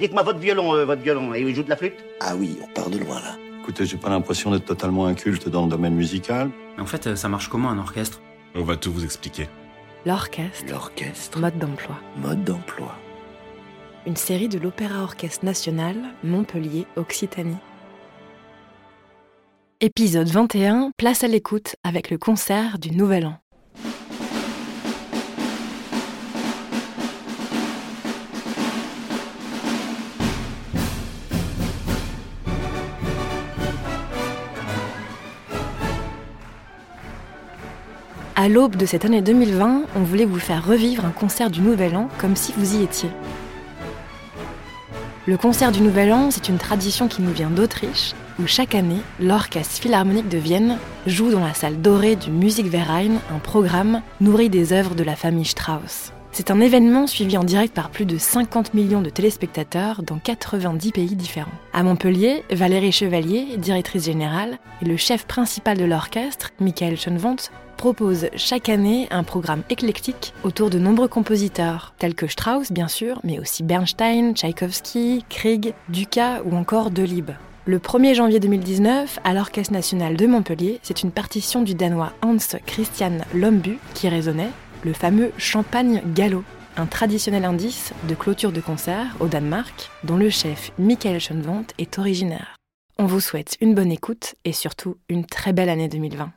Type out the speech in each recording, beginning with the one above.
Dites-moi votre violon, euh, votre violon, et il joue de la flûte Ah oui, on part de loin là. Écoutez, j'ai pas l'impression d'être totalement inculte dans le domaine musical. Mais en fait, euh, ça marche comment un orchestre? On va tout vous expliquer. L'orchestre, L'orchestre, mode d'emploi. mode d'emploi. Une série de l'Opéra Orchestre National, Montpellier, Occitanie. Épisode 21, place à l'écoute avec le concert du Nouvel An. À l'aube de cette année 2020, on voulait vous faire revivre un concert du Nouvel An comme si vous y étiez. Le concert du Nouvel An, c'est une tradition qui nous vient d'Autriche, où chaque année, l'Orchestre Philharmonique de Vienne joue dans la salle dorée du Musikverein un programme nourri des œuvres de la famille Strauss. C'est un événement suivi en direct par plus de 50 millions de téléspectateurs dans 90 pays différents. À Montpellier, Valérie Chevalier, directrice générale, et le chef principal de l'orchestre, Michael Schoenwandt, propose chaque année un programme éclectique autour de nombreux compositeurs, tels que Strauss bien sûr, mais aussi Bernstein, Tchaïkovski, Krieg, Dukas ou encore Delibes. Le 1er janvier 2019, à l'Orchestre national de Montpellier, c'est une partition du Danois Hans Christian Lombu qui résonnait, le fameux Champagne Gallo, un traditionnel indice de clôture de concert au Danemark, dont le chef Michael Schoenwandt est originaire. On vous souhaite une bonne écoute et surtout une très belle année 2020.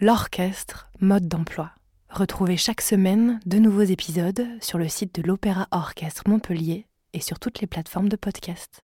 L'orchestre, mode d'emploi. Retrouvez chaque semaine de nouveaux épisodes sur le site de l'Opéra Orchestre Montpellier et sur toutes les plateformes de podcast.